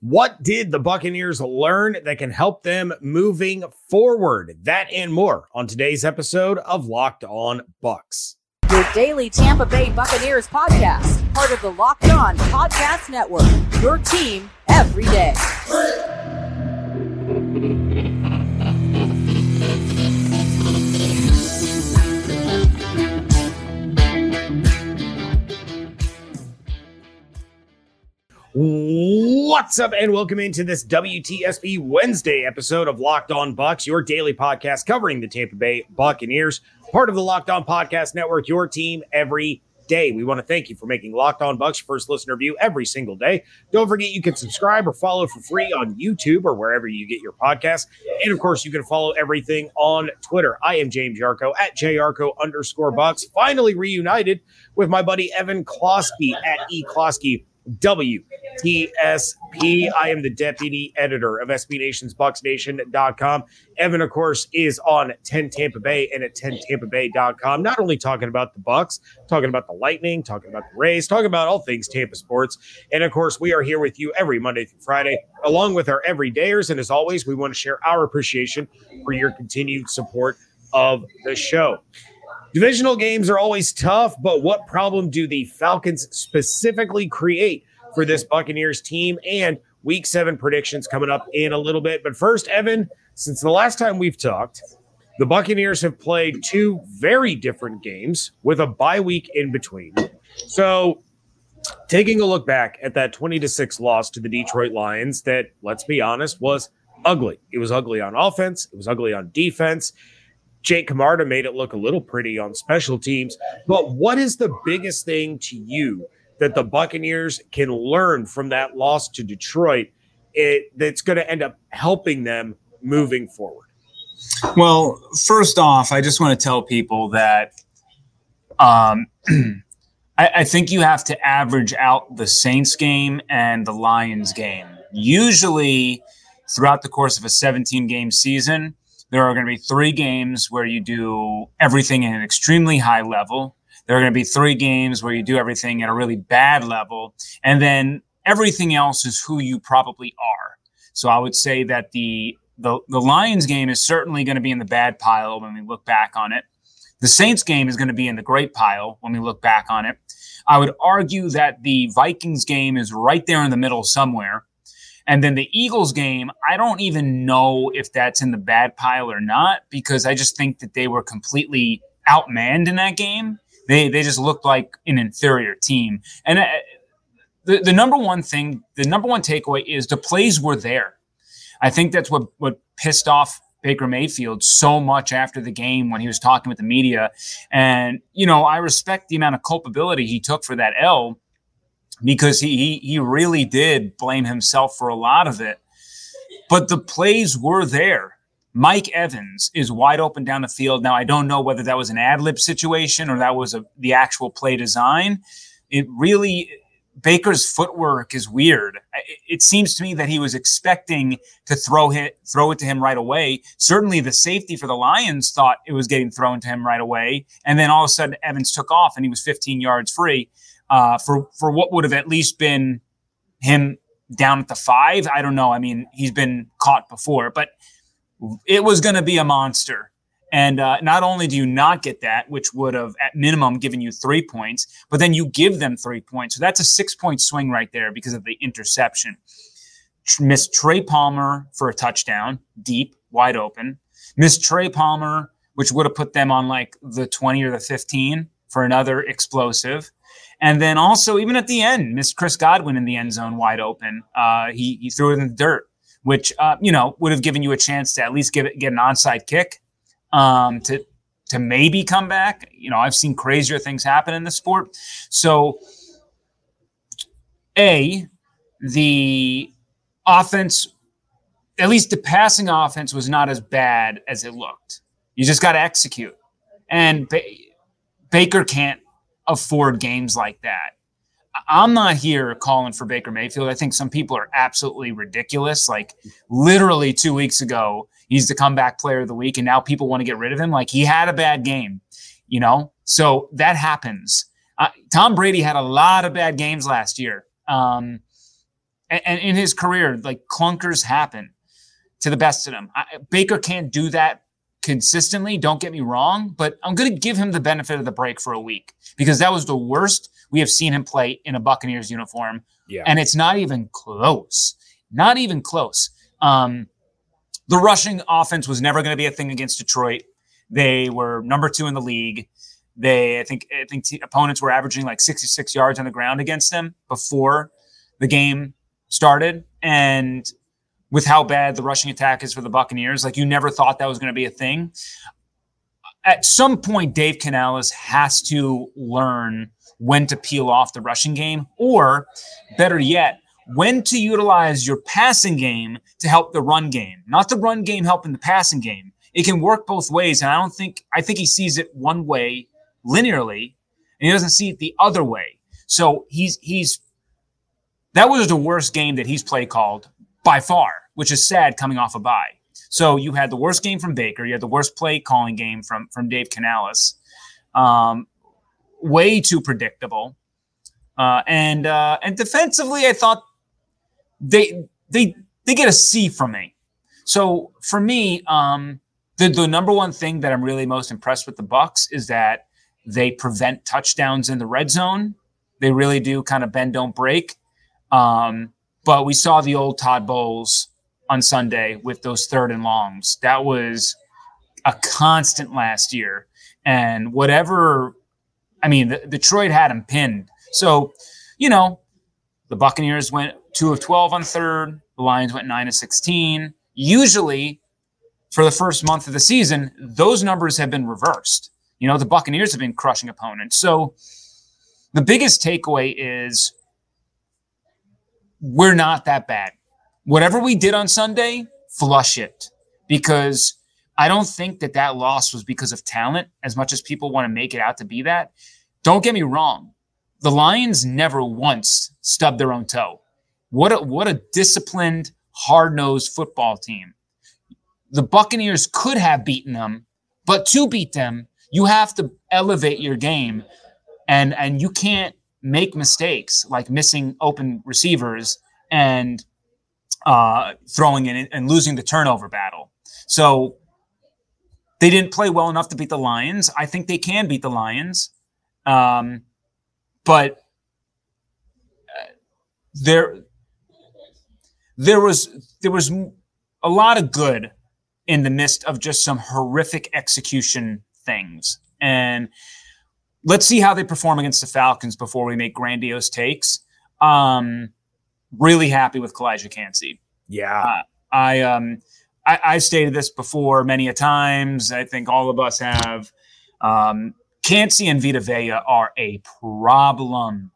What did the Buccaneers learn that can help them moving forward? That and more on today's episode of Locked On Bucs. Your daily Tampa Bay Buccaneers podcast, part of the Locked On Podcast Network. Your team every day. What's up, and welcome into this WTSP Wednesday episode of Locked On Bucs, your daily podcast covering the Tampa Bay Buccaneers, part of the Locked On Podcast Network, your team every day. We want to thank you for making Locked On Bucs your first listener view every single day. Don't forget you can subscribe or follow for free on YouTube or wherever you get your podcasts. And of course, you can follow everything on Twitter. I am James Yarcho at jarcho underscore Bucs. Finally reunited with my buddy Evan Klosky at e Klosky WTSP. I am the deputy editor of SB Nation's BucsNation.com. Evan, of course, is on 10 Tampa Bay and at 10TampaBay.com, not only talking about the Bucs, talking about the Lightning, talking about the Rays, talking about all things Tampa sports. And of course, we are here with you every Monday through Friday, along with our everydayers. And as always, we want to share our appreciation for your continued support of the show. Divisional games are always tough, but what problem do the Falcons specifically create for this Buccaneers team? And week seven predictions coming up in a little bit. But first, Evan, since the last time we've talked, the Buccaneers have played two very different games with a bye week in between. So, taking a look back at that 20 to 6 loss to the Detroit Lions, that, let's be honest, was ugly. It was ugly on offense, it was ugly on defense. Jake Camarda made it look a little pretty on special teams. But what is the biggest thing to you that the Buccaneers can learn from that loss to Detroit it, that's going to end up helping them moving forward? Well, first off, I just want to tell people that um, I, I think you have to average out the Saints game and the Lions game. Usually, throughout the course of a 17 game season, there are going to be three games where you do everything at an extremely high level. There are going to be three games where you do everything at a really bad level. And then everything else is who you probably are. So I would say that the the, the Lions game is certainly going to be in the bad pile when we look back on it. The Saints game is going to be in the great pile when we look back on it. I would argue that the Vikings game is right there in the middle somewhere. And then the Eagles game, I don't even know if that's in the bad pile or not because I just think that they were completely outmanned in that game. They they just looked like an inferior team. And uh, the the number one thing, the number one takeaway is the plays were there. I think that's what what pissed off Baker Mayfield so much after the game when he was talking with the media. And you know, I respect the amount of culpability he took for that L because he, he he really did blame himself for a lot of it. But the plays were there. Mike Evans is wide open down the field. Now I don't know whether that was an ad lib situation or that was a, the actual play design. It really Baker's footwork is weird. It, it seems to me that he was expecting to throw it throw it to him right away. Certainly, the safety for the Lions thought it was getting thrown to him right away, and then all of a sudden Evans took off and he was 15 yards free uh, for for what would have at least been him down at the five. I don't know. I mean, he's been caught before, but it was going to be a monster. And uh, not only do you not get that, which would have at minimum given you three points, but then you give them three points. So that's a six point swing right there because of the interception. Miss Trey Palmer for a touchdown, deep, wide open. Miss Trey Palmer, which would have put them on like the 20 or the 15 for another explosive. And then also, even at the end, missed Chris Godwin in the end zone wide open. Uh, he, he threw it in the dirt, which, uh, you know, would have given you a chance to at least give it, get an onside kick um, to, to maybe come back. You know, I've seen crazier things happen in the sport. So, A, the offense, at least the passing offense, was not as bad as it looked. You just got to execute. And ba- Baker can't afford games like that. I'm not here calling for Baker Mayfield. I think some people are absolutely ridiculous. Like literally two weeks ago, he's the comeback player of the week, and now people want to get rid of him. Like he had a bad game, you know. So that happens. Uh, Tom Brady had a lot of bad games last year. Um, And, and in his career, like clunkers happen to the best of them. I, Baker can't do that consistently. Don't get me wrong, but I'm going to give him the benefit of the break for a week because that was the worst we have seen him play in a Buccaneers uniform. Yeah. And it's not even close. Not even close. Um, the rushing offense was never going to be a thing against Detroit. They were number two in the league. They, I think, I think t- opponents were averaging like 66 yards on the ground against them before the game started. And with how bad the rushing attack is for the Buccaneers, like you never thought that was going to be a thing. At some point, Dave Canales has to learn when to peel off the rushing game, or better yet, when to utilize your passing game to help the run game, not the run game helping the passing game. It can work both ways. And I don't think, I think he sees it one way linearly and he doesn't see it the other way. So he's, he's, that was the worst game that he's play called by far, which is sad coming off a bye. So you had the worst game from Baker. You had the worst play calling game from, from Dave Canales. Um, way too predictable. Uh, and uh, and defensively, I thought they they they get a C from me. So for me, um, the the number one thing that I'm really most impressed with the Bucs is that they prevent touchdowns in the red zone. They really do kind of bend don't break. Um, but we saw the old Todd Bowles on Sunday with those third and longs. That was a constant last year. And whatever, I mean, the, Detroit had him pinned. So, you know, the Buccaneers went two of 12 on third. The Lions went nine of 16. Usually, for the first month of the season, those numbers have been reversed. You know, the Buccaneers have been crushing opponents. So, the biggest takeaway is we're not that bad. Whatever we did on Sunday, flush it because I don't think that that loss was because of talent as much as people want to make it out to be that. Don't get me wrong. The Lions never once stubbed their own toe. What a, what a disciplined, hard-nosed football team. The Buccaneers could have beaten them, but to beat them, you have to elevate your game and and you can't make mistakes like missing open receivers and uh, throwing in and losing the turnover battle. So they didn't play well enough to beat the Lions. I think they can beat the Lions, um, but uh, there there was there was a lot of good in the midst of just some horrific execution things and let's see how they perform against the Falcons before we make grandiose takes. Um, really happy with Calijah Kancey. Yeah. Uh, I um I, I've stated this before many a times. I think all of us have. Um, Kancey and Vita Vea are a problem.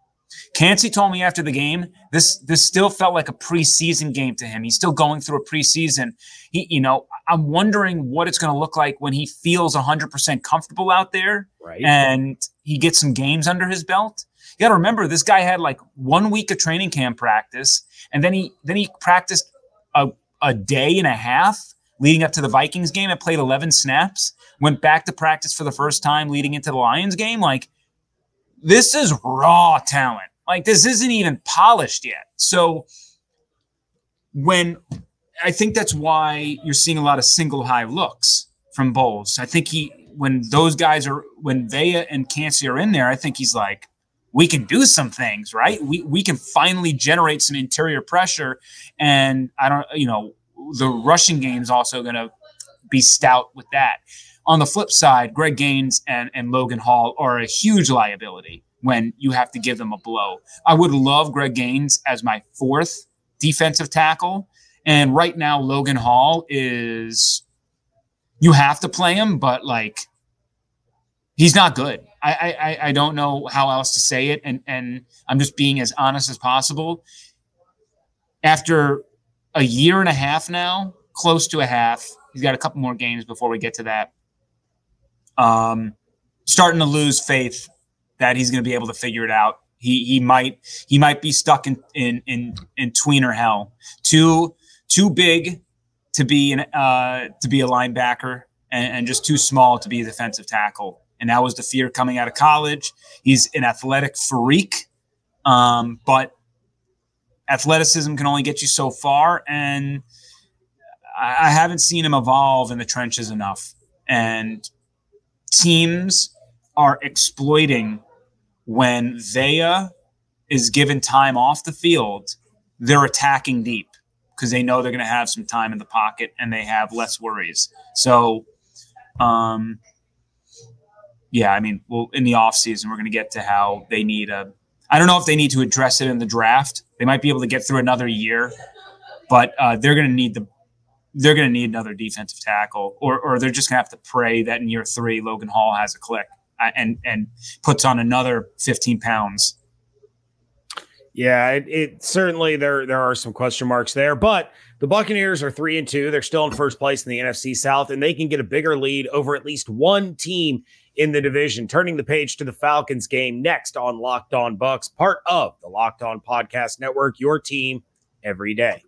Kancey told me after the game, this this still felt like a preseason game to him. He's still going through a preseason. He, you know, I'm wondering what it's going to look like when he feels 100% comfortable out there, right? And he gets some games under his belt. You got to remember, this guy had like one week of training camp practice, and then he then he practiced a, a day and a half leading up to the Vikings game. I played 11 snaps, went back to practice for the first time leading into the Lions game. Like this is raw talent. Like this isn't even polished yet. So when I think that's why you're seeing a lot of single high looks from Bowles. I think he when those guys are when Vea and Kancey are in there, I think he's like, we can do some things, right? We we can finally generate some interior pressure. And I don't, you know, the rushing game is also gonna be stout with that. On the flip side, Greg Gaines and, and Logan Hall are a huge liability when you have to give them a blow. I would love Greg Gaines as my fourth defensive tackle. And right now, Logan Hall is, you have to play him, but like, he's not good. I, I, I don't know how else to say it. And, and I'm just being as honest as possible. After a year and a half now, close to a half, he's got a couple more games before we get to that um, starting to lose faith that he's going to be able to figure it out. He he might he might be stuck in in in, in tweener hell. Too too big to be an uh, to be a linebacker and, and just too small to be a defensive tackle. And that was the fear coming out of college. He's an athletic freak, um, but athleticism can only get you so far, and I, I haven't seen him evolve in the trenches enough. And teams are exploiting when Vea is given time off the field, they're attacking deep because they know they're going to have some time in the pocket and they have less worries. So, um, yeah, I mean, well, in the offseason, we're going to get to how they need a. I don't know if they need to address it in the draft. They might be able to get through another year, but uh, they're going to need the. They're going to need another defensive tackle, or or they're just going to have to pray that in year three Logan Hall has a click uh, and and puts on another 15 pounds. Yeah, it, it certainly there there are some question marks there, but the Buccaneers are three and two. They're still in first place in the NFC South, and they can get a bigger lead over at least one team in the division. Turning the page to the Falcons game next on Locked On Bucs, part of the Locked On Podcast Network, your team every day.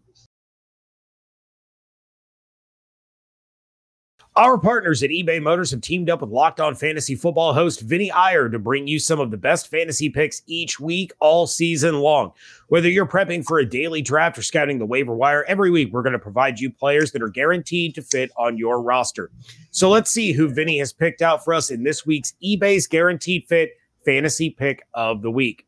Our partners at eBay Motors have teamed up with Locked On Fantasy Football host Vinny Iyer to bring you some of the best fantasy picks each week, all season long. Whether you're prepping for a daily draft or scouting the waiver wire, every week we're going to provide you players that are guaranteed to fit on your roster. So let's see who Vinny has picked out for us in this week's eBay's Guaranteed Fit Fantasy Pick of the Week.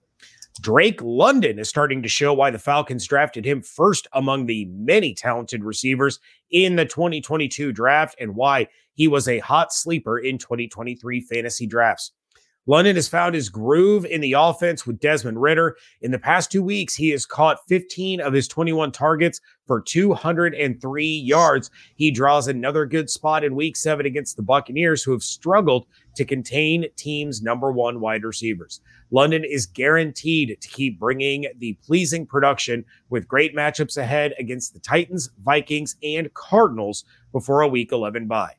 Drake London is starting to show why the Falcons drafted him first among the many talented receivers in the 2022 draft and why he was a hot sleeper in 2023 fantasy drafts. London has found his groove in the offense with Desmond Ridder. In the past two weeks, he has caught 15 of his 21 targets for 203 yards. He draws another good spot in week seven against the Buccaneers, who have struggled to contain teams' number one wide receivers. London is guaranteed to keep bringing the pleasing production with great matchups ahead against the Titans, Vikings, and Cardinals before a week 11 bye.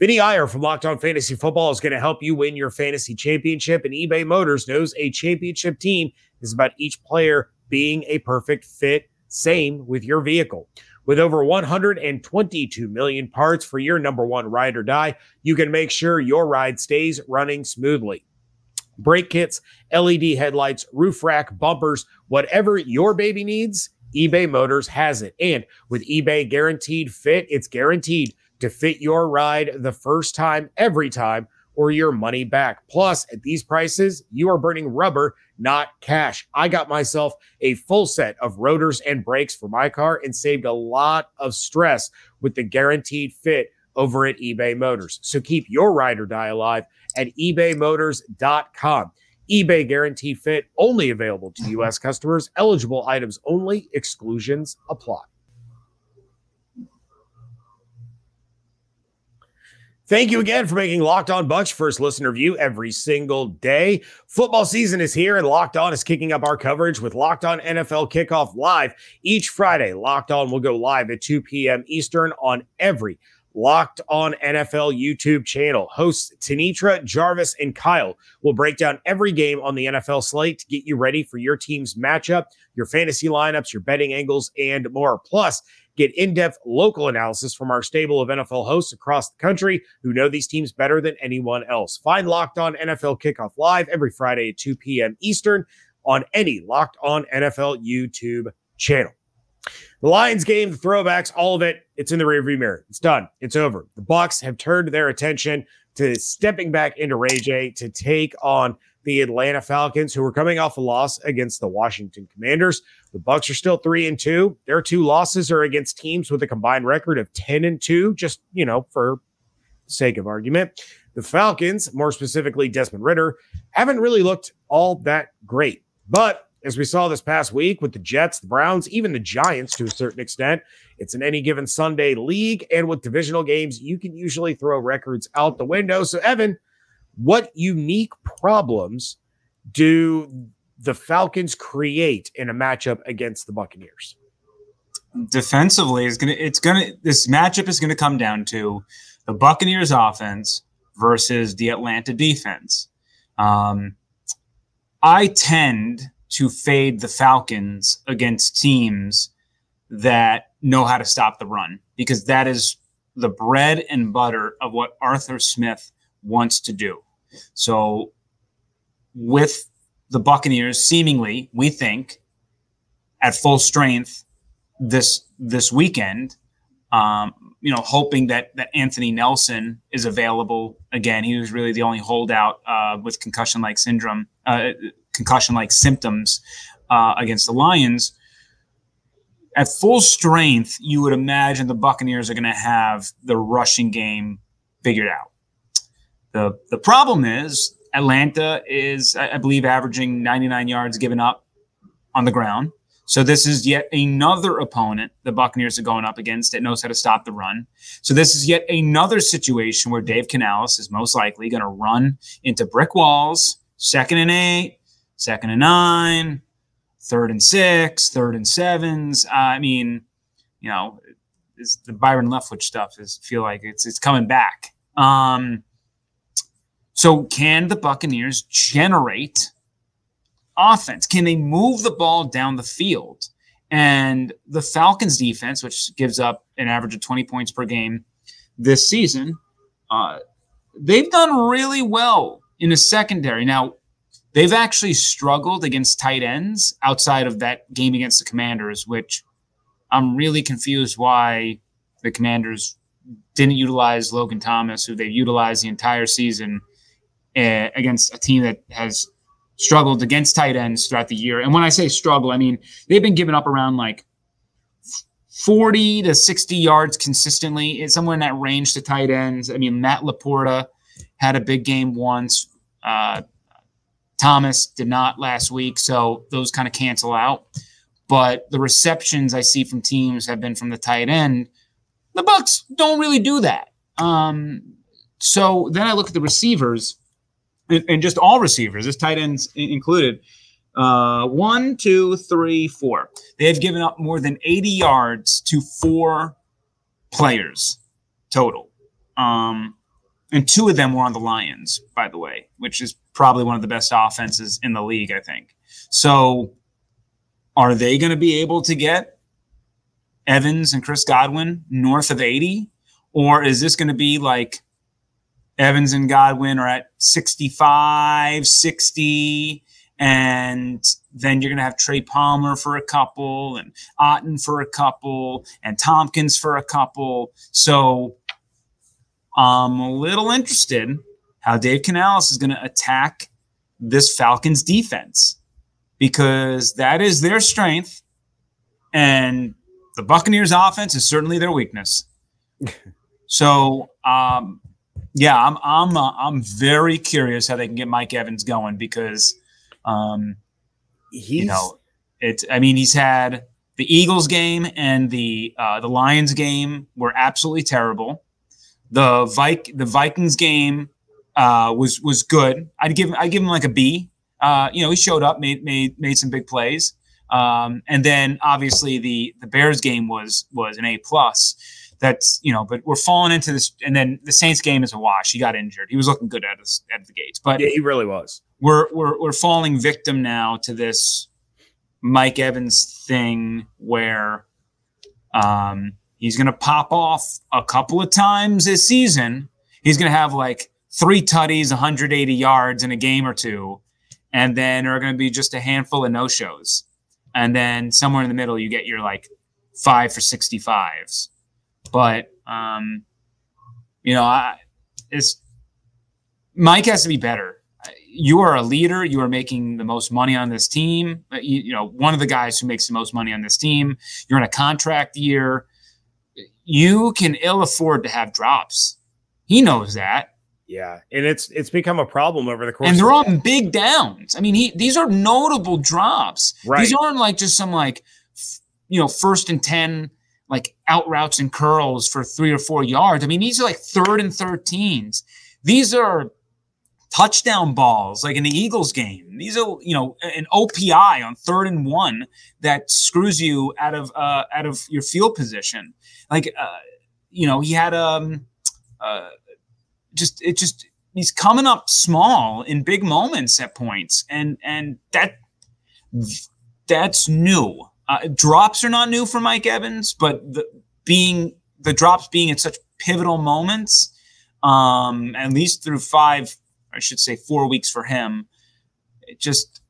Vinny Iyer from Locked On Fantasy Football is going to help you win your fantasy championship, and eBay Motors knows a championship team is about each player being a perfect fit. Same with your vehicle. With over 122 million parts for your number one ride or die, you can make sure your ride stays running smoothly. Brake kits, LED headlights, roof rack, bumpers, whatever your baby needs, eBay Motors has it. And with eBay Guaranteed Fit, it's guaranteed to fit your ride the first time, every time, or your money back. Plus, at these prices, you are burning rubber, not cash. I got myself a full set of rotors and brakes for my car and saved a lot of stress with the guaranteed fit over at eBay Motors. So keep your ride or die alive at ebaymotors.com. eBay guaranteed fit only available to mm-hmm. U.S. customers. Eligible items only. Exclusions apply. Thank you again for making Locked On Bucs first listener view every single day. Football season is here, and Locked On is kicking up our coverage with Locked On NFL Kickoff Live. Each Friday, Locked On will go live at 2 p.m. Eastern on every Locked On NFL YouTube channel. Hosts Tanitra, Jarvis, and Kyle will break down every game on the NFL slate to get you ready for your team's matchup, your fantasy lineups, your betting angles, and more. Plus, Get in depth local analysis from our stable of NFL hosts across the country who know these teams better than anyone else. Find Locked On NFL Kickoff Live every Friday at 2 p.m. Eastern on any Locked On NFL YouTube channel. The Lions game, the throwbacks, all of it, it's in the rearview mirror. It's done. It's over. The Bucs have turned their attention to stepping back into Ray J to take on the Atlanta Falcons, who were coming off a loss against the Washington Commanders. The Bucs are still three and two. Their two losses are against teams with a combined record of 10 and two, just you know, for sake of argument. The Falcons, more specifically Desmond Ridder, haven't really looked all that great. But as we saw this past week with the Jets, the Browns, even the Giants to a certain extent, it's an any given Sunday league. And with divisional games, you can usually throw records out the window. So, Evan, what unique problems do the Falcons create in a matchup against the Buccaneers? Defensively, is gonna it's gonna this matchup is gonna come down to the Buccaneers offense versus the Atlanta defense. Um, I tend to fade the Falcons against teams that know how to stop the run because that is the bread and butter of what Arthur Smith wants to do. So, with the Buccaneers, seemingly, we think, at full strength this this weekend. Um, you know, hoping that that Anthony Nelson is available again. He was really the only holdout uh, with concussion-like syndrome, uh, concussion-like symptoms uh, against the Lions. At full strength, you would imagine the Buccaneers are going to have the rushing game figured out. The The problem is Atlanta is, I believe, averaging 99 yards given up on the ground. So this is yet another opponent the Buccaneers are going up against that knows how to stop the run. So this is yet another situation where Dave Canales is most likely going to run into brick walls, second and eight, second and nine, third and six, third and sevens. Uh, I mean, you know, the Byron Leftwich stuff is feel like it's it's coming back. Um, so can the Buccaneers generate offense? Can they move the ball down the field? And the Falcons defense, which gives up an average of 20 points per game this season, uh, they've done really well in the secondary. Now, they've actually struggled against tight ends outside of that game against the Commanders, which I'm really confused why the Commanders didn't utilize Logan Thomas, who they've utilized the entire season against a team that has struggled against tight ends throughout the year. And when I say struggle, I mean they've been giving up around like 40 to 60 yards consistently. It's somewhere in that range to tight ends. I mean, Matt LaPorta had a big game once. Uh, Thomas did not last week, so those kind of cancel out. But the receptions I see from teams have been from the tight end. The Bucs don't really do that. Um, so then I look at the receivers and, and just all receivers, this tight ends included. Uh, one, two, three, four. They have given up more than 80 yards to four players total. Um, and two of them were on the Lions, by the way, which is probably one of the best offenses in the league, I think. So, are they going to be able to get Evans and Chris Godwin north of 80? Or is this going to be like Evans and Godwin are at 65, 60. And then you're going to have Trey Palmer for a couple and Otton for a couple and Thompkins for a couple. So I'm a little interested how Dave Canales is going to attack this Falcons defense because that is their strength. And the Buccaneers offense is certainly their weakness. so um, yeah, I'm I'm uh, I'm very curious how they can get Mike Evans going because, um, he's, you know, it's. I mean, he's had the Eagles game and the uh, the Lions game were absolutely terrible. The Vik the Vikings game uh, was was good. I'd give I give him like a B. Uh, you know, he showed up, made made made some big plays, um, and then obviously the the Bears game was was an A plus that's you know, but we're falling into this. And then the Saints game is a wash. He got injured. He was looking good at his, at the gates, but yeah, he really was. We're we're we're falling victim now to this Mike Evans thing where um, he's going to pop off a couple of times this season. He's going to have like three tutties, 180 yards in a game or two, and then there are going to be just a handful of no shows. And then somewhere in the middle, you get your like five for 65s. But um, you know, I, it's Mike has to be better. You are a leader. You are making the most money on this team. You, you know, one of the guys who makes the most money on this team. You're in a contract year. You can ill afford to have drops. He knows that. Yeah, and it's it's become a problem over the course. And they're on big downs. I mean, he these are notable drops. Right. These aren't like just some like you know first and ten like out routes and curls for three or four yards. I mean, these are like third and 13s. These are touchdown balls, like in the Eagles game. These are, you know, an OPI on third and one that screws you out of uh, out of your field position. Like, uh, you know, he had um, uh, just it just he's coming up small in big moments at points, and and that that's new. Uh, drops are not new for Mike Evans, but the, being the drops being at such pivotal moments, um, at least through five, I should say four weeks for him, just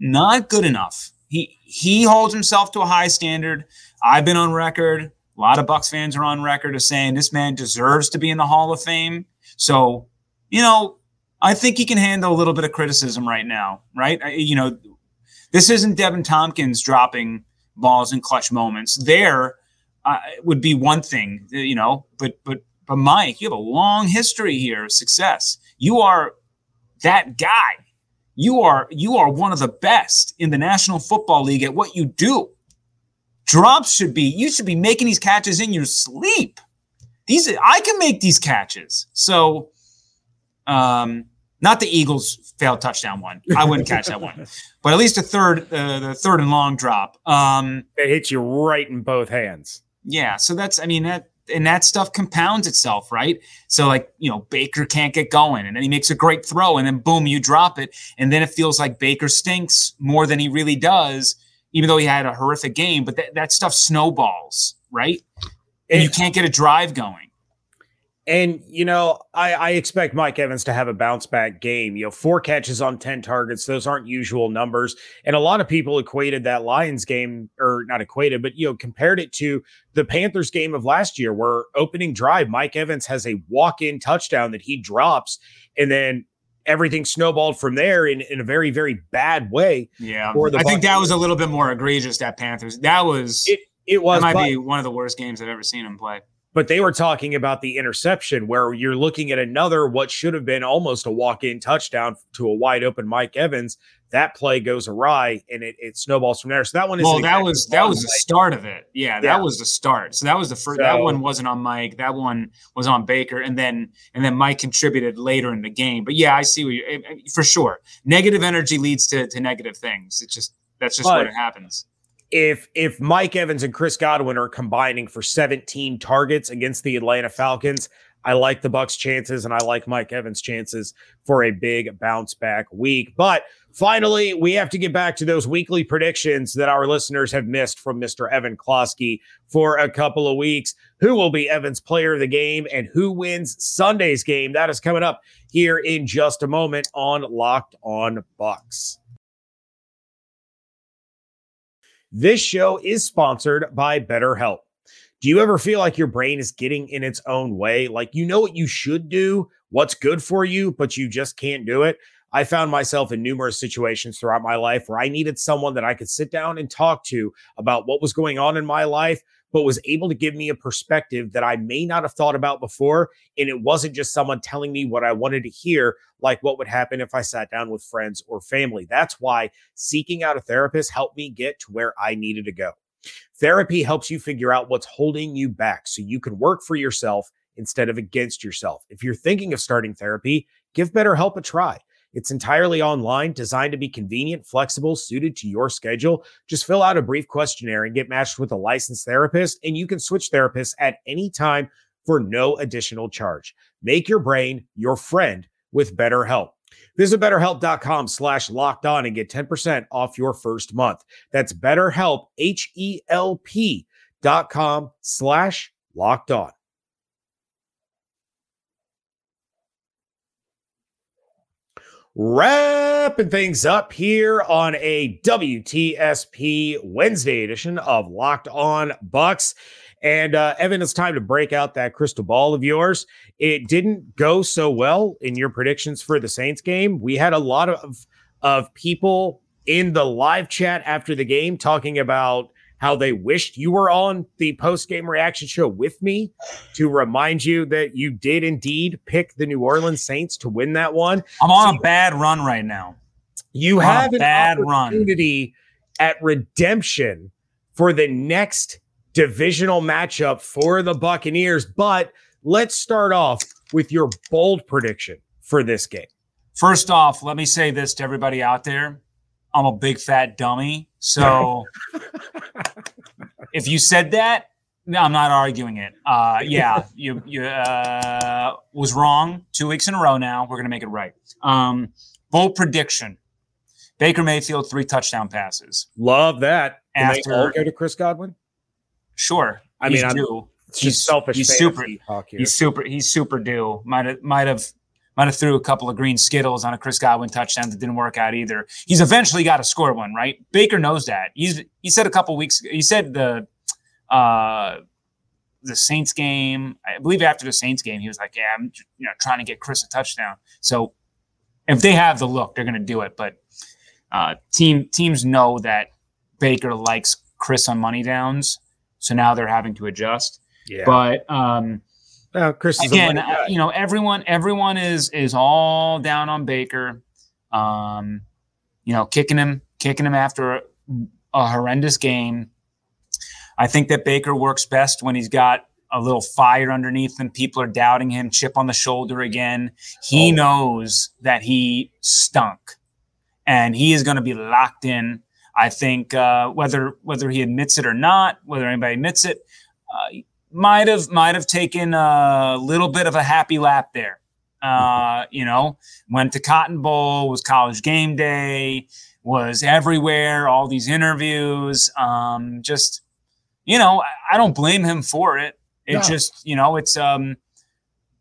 not good enough. he he holds himself to a high standard. I've been on record. A lot of Bucs fans are on record of saying this man deserves to be in the Hall of Fame. So, you know, I think he can handle a little bit of criticism right now, right? I, you know, this isn't Deven Thompkins dropping balls in clutch moments. There uh, would be one thing, you know, but but but Mike, you have a long history here of success. You are that guy. You are you are one of the best in the National Football League at what you do. Drops should be you should be making these catches in your sleep. These I can make these catches. So um not the Eagles failed touchdown one. I wouldn't catch that one, but at least a third, uh, the third and long drop. Um, it hits you right in both hands. Yeah, so that's I mean that and that stuff compounds itself, right? So like, you know, Baker can't get going and then he makes a great throw and then boom, you drop it and then it feels like Baker stinks more than he really does even though he had a horrific game, but that, that stuff snowballs, right? And you can't get a drive going. And, you know, I, I, expect Mike Evans to have a bounce back game. You know, four catches on 10 targets, those aren't usual numbers. And a lot of people equated that Lions game, or not equated, but, you know, compared it to the Panthers game of last year, where opening drive, Mike Evans has a walk in touchdown that he drops. And then everything snowballed from there in, in a very, very bad way. Yeah. I think that was a little bit more egregious that Panthers. That was, it, it was, that might but, be one of the worst games I've ever seen him play but they were talking about the interception where you're looking at another what should have been almost a walk-in touchdown to a wide open Mike Evans. That play goes awry and it, it snowballs from there. So that one is well, that was that was the start of it. Yeah, that yeah. was the start. So that was the first. So, that one wasn't on Mike. That one was on Baker, and then and then Mike contributed later in the game. But yeah, I see what you eh, eh, for sure. Negative energy leads to to negative things. It's just that's just but, what happens if if Mike Evans and Chris Godwin are combining for 17 targets against the Atlanta Falcons, I like the Bucs chances and I like Mike Evans chances for a big bounce back week. But finally, we have to get back to those weekly predictions that our listeners have missed from Mr. Evan Klosky for a couple of weeks. Who will be Evans player of the game and who wins Sunday's game? That is coming up here in just a moment on Locked on Bucs. This show is sponsored by BetterHelp. Do you ever feel like your brain is getting in its own way? Like you know what you should do, what's good for you, but you just can't do it? I found myself in numerous situations throughout my life where I needed someone that I could sit down and talk to about what was going on in my life but was able to give me a perspective that I may not have thought about before. And it wasn't just someone telling me what I wanted to hear, like what would happen if I sat down with friends or family. That's why seeking out a therapist helped me get to where I needed to go. Therapy helps you figure out what's holding you back so you can work for yourself instead of against yourself. If you're thinking of starting therapy, give BetterHelp a try. It's entirely online, designed to be convenient, flexible, suited to your schedule. Just fill out a brief questionnaire and get matched with a licensed therapist, and you can switch therapists at any time for no additional charge. Make your brain your friend with BetterHelp. Visit betterhelp.com slash locked on and get 10% off your first month. That's betterhelp, H-E-L-P dot com slash locked on. Wrapping things up here on a WTSP Wednesday edition of Locked On Bucs. And uh, Evan, it's time to break out that crystal ball of yours. It didn't go so well in your predictions for the Saints game. We had a lot of of people in the live chat after the game talking about how they wished you were on the post game reaction show with me to remind you that you did indeed pick the New Orleans Saints to win that one. I'm on so, a bad run right now. You I'm have a bad opportunity run. at redemption for the next divisional matchup for the Buccaneers. But let's start off with your bold prediction for this game. First off, let me say this to everybody out there. I'm a big fat dummy. So if you said that, no, I'm not arguing it. Uh, yeah, you you uh, was wrong two weeks in a row. Now we're gonna make it right. Um, bold prediction: Baker Mayfield three touchdown passes. Love that. Can After all go to Chris Godwin. Sure, I mean, he's due. It's he's selfish. He's super. He's super. He's super due. Might have might have might have threw a couple of green skittles on a Chris Godwin touchdown that didn't work out either. He's eventually got to score one, right? Baker knows that. He's he said a couple weeks. He said the uh, the Saints game. I believe after the Saints game, he was like, "Yeah, I'm you know trying to get Chris a touchdown." So if they have the look, they're going to do it. But uh, team teams know that Baker likes Chris on money downs, so now they're having to adjust. Yeah. But um, well, Chris again, uh, you know, everyone everyone is is all down on Baker. Um, you know, kicking him, kicking him after a, a horrendous game. I think that Baker works best when he's got a little fire underneath him. People are doubting him, chip on the shoulder again. He oh. knows that he stunk and he is going to be locked in. I think uh, whether whether he admits it or not, whether anybody admits it, uh, might have might have taken a little bit of a happy lap there. Uh, you know, went to Cotton Bowl, was college game day, was everywhere, all these interviews. Um, just, you know, I, I don't blame him for it. It no. just, you know, it's um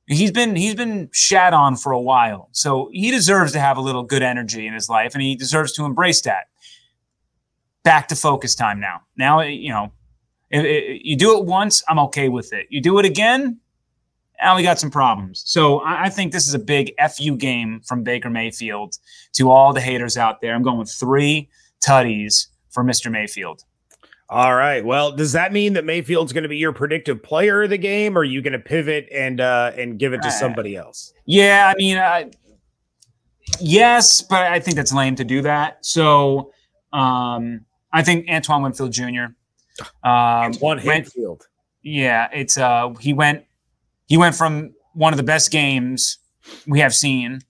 he's been he's been shat on for a while. So he deserves to have a little good energy in his life and he deserves to embrace that. Back to focus time now. Now, you know, if, if you do it once, I'm okay with it. You do it again, now we got some problems. So I, I think this is a big FU game from Baker Mayfield to all the haters out there. I'm going with three tutties for Mr. Mayfield. All right. Well, does that mean that Mayfield's going to be your predictive player of the game, or are you going to pivot and uh, and give it to uh, somebody else? Yeah, I mean, uh, yes, but I think that's lame to do that. So um, I think Antoine Winfield Jr. Um, One Winfield. Yeah, it's uh, he went he went from one of the best games we have seen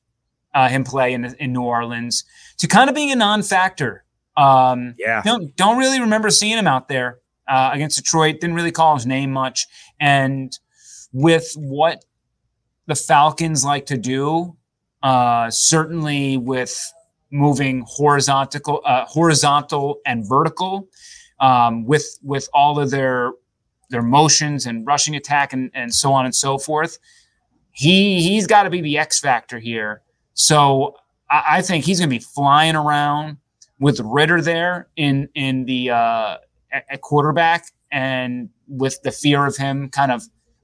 uh, him play in in New Orleans to kind of being a non-factor um, yeah. Don't don't really remember seeing him out there uh, against Detroit. Didn't really call his name much. And with what the Falcons like to do, uh, certainly with moving horizontal, uh, horizontal and vertical, um, with with all of their their motions and rushing attack and, and so on and so forth. He he's got to be the X factor here. So I, I think he's going to be flying around with Ridder there in in the uh, at quarterback and with the fear of him kind of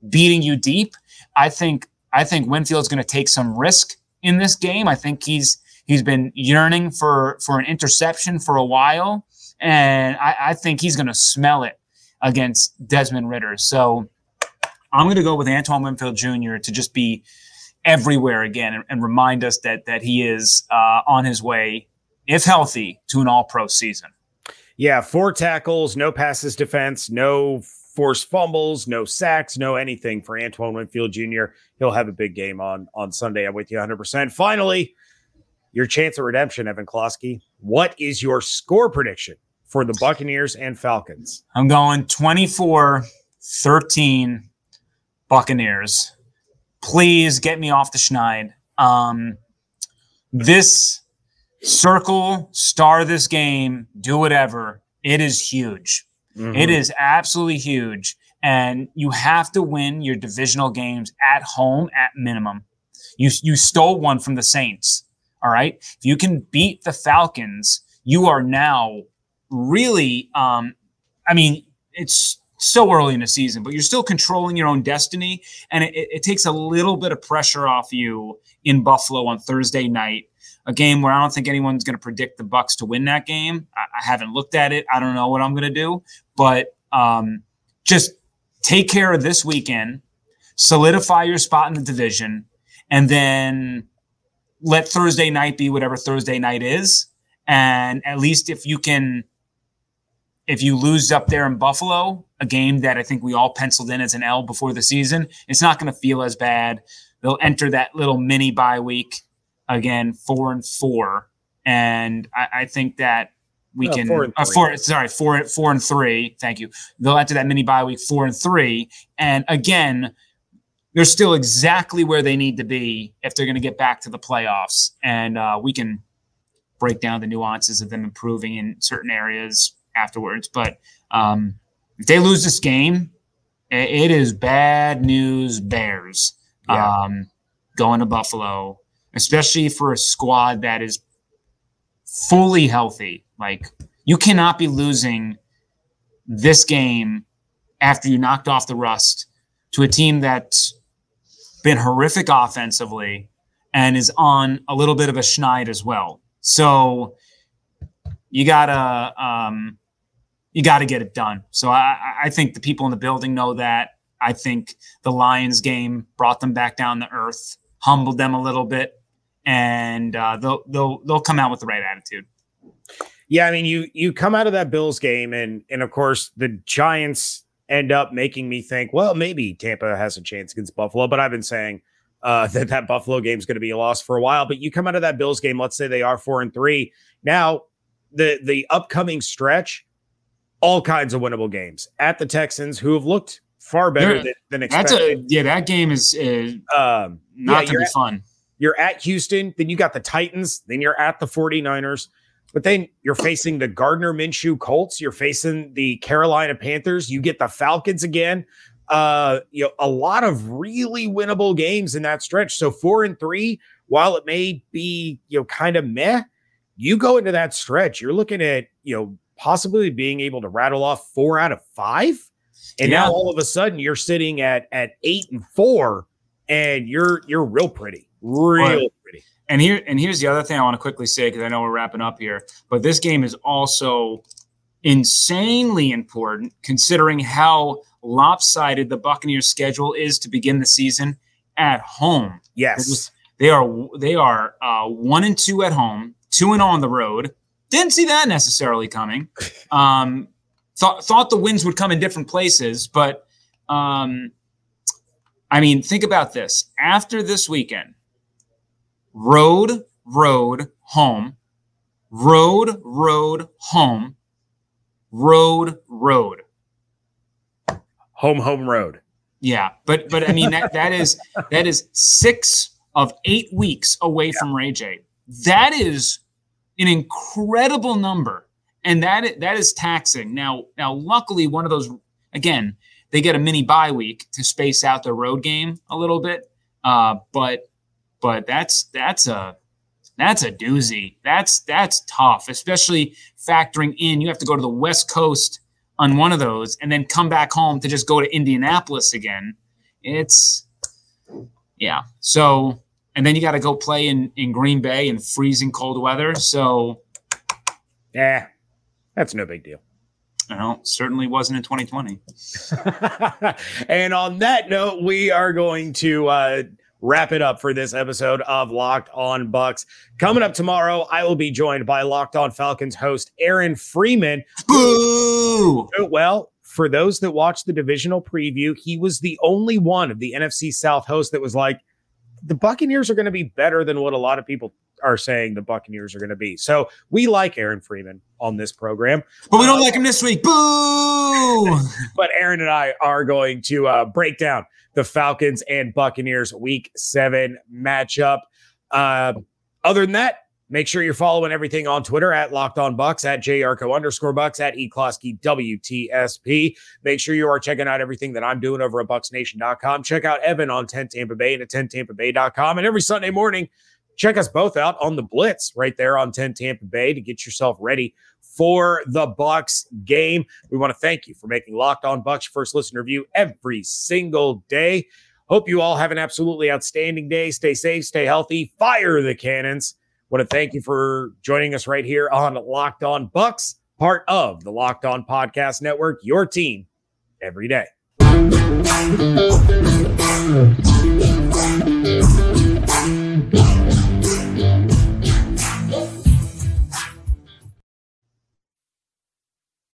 beating you deep, I think I think Winfield's going to take some risk in this game. I think he's he's been yearning for for an interception for a while, and I, I think he's going to smell it against Desmond Ridder. So I'm going to go with Antoine Winfield Jr. to just be everywhere again and, and remind us that that he is uh, on his way if healthy, to an all pro season. Yeah, four tackles, no passes defense, no forced fumbles, no sacks, no anything for Antoine Winfield Jr. He'll have a big game on on Sunday. I'm with you 100%. Finally, your chance of redemption, Evan Klosky. What is your score prediction for the Buccaneers and Falcons? I'm going 24 13 Buccaneers. Please get me off the schneid. Um, this circle, star this game, do whatever. It is huge. Mm-hmm. It is absolutely huge. And you have to win your divisional games at home at minimum. You, you stole one from the Saints. All right. If you can beat the Falcons, you are now really, um, I mean, it's so early in the season, but you're still controlling your own destiny. And it, it takes a little bit of pressure off you in Buffalo on Thursday night a game where I don't think anyone's going to predict the Bucs to win that game. I, I, haven't looked at it. I don't know what I'm going to do, but um, just take care of this weekend, solidify your spot in the division, and then let Thursday night be whatever Thursday night is. And at least if you can, if you lose up there in Buffalo, a game that I think we all penciled in as an L before the season, it's not going to feel as bad. They'll enter that little mini bye week again four and four, and I, I think that we can four, uh, four sorry four four and three. Thank you. They'll enter that mini bye week four and three, and again. They're still exactly where they need to be if they're going to get back to the playoffs, and uh, we can break down the nuances of them improving in certain areas afterwards. But um, if they lose this game, it is bad news, Bears. Yeah. Um, going to Buffalo, especially for a squad that is fully healthy. Like you cannot be losing this game after you knocked off the rust to a team that's been horrific offensively and is on a little bit of a schneid as well. So you gotta um, you gotta get it done. So I, I think the people in the building know that. I think the Lions game brought them back down to earth, humbled them a little bit, and uh, they'll they'll they'll come out with the right attitude. Yeah, I mean, you you come out of that Bills game, and and of course the Giants end up making me think, well, maybe Tampa has a chance against Buffalo. But I've been saying uh, that that Buffalo game is going to be a loss for a while. But you come out of that Bills game, let's say they are four and three. Now the the upcoming stretch, all kinds of winnable games at the Texans, who have looked far better than, than expected. That's a yeah, that game is um, not yeah, to be at, fun. You're at Houston, then you got the Titans, then you're at the 49ers. But then you're facing the Gardner Minshew Colts. You're facing the Carolina Panthers. You get the Falcons again. Uh, you know, a lot of really winnable games in that stretch. So four and three, while it may be you know kind of meh, you go into that stretch. You're looking at you know possibly being able to rattle off four out of five, and yeah. now all of a sudden you're sitting at at eight and four, and you're you're real pretty, real pretty. And here and here's the other thing I want to quickly say because I know we're wrapping up here, but this game is also insanely important considering how lopsided the Buccaneers schedule is to begin the season at home. Yes. They are they are uh, one and two at home, two and on the road. Didn't see that necessarily coming. Um, thought thought the wins would come in different places, but um, I mean, think about this. After this weekend, road, road, home, road, road, home, road, road. Home, home, road. Yeah, but but I mean that that is that is six of eight weeks away yeah. from Ray Jay. That is an incredible number, and that that is taxing. Now now, luckily, one of those again they get a mini bye week to space out their road game a little bit. Uh, but but that's that's a that's a doozy. That's that's tough, especially factoring in you have to go to the West Coast on one of those and then come back home to just go to Indianapolis again. It's yeah. So and then you got to go play in in Green Bay in freezing cold weather. So yeah, that's no big deal. No, certainly wasn't in 2020. and on that note, we are going to uh, wrap it up for this episode of Locked On Bucs. Coming up tomorrow, I will be joined by Locked On Falcons host Aaron Freeman. Boo! Well, for those that watched the divisional preview, he was the only one of the NFC South hosts that was like, the Buccaneers are going to be better than what a lot of people are saying the Buccaneers are going to be. So we like Aaron Freeman on this program, but we don't uh, like him this week. Boo! but Aaron and I are going to uh, break down the Falcons and Buccaneers week seven matchup. Uh, other than that, make sure you're following everything on Twitter at Locked On Bucs, at JYarcho underscore Bucs, at eCloskey WTSP. Make sure you are checking out everything that I'm doing over at BucsNation.com. Check out Evan on 10 Tampa Bay and at 10TampaBay.com. And every Sunday morning, check us both out on the Blitz right there on 10 Tampa Bay to get yourself ready for the Bucs game. We want to thank you for making Locked On Bucs first listener review every single day. Hope you all have an absolutely outstanding day. Stay safe, stay healthy, fire the cannons. Want to thank you for joining us right here on Locked On Bucs, part of the Locked On Podcast Network, your team every day.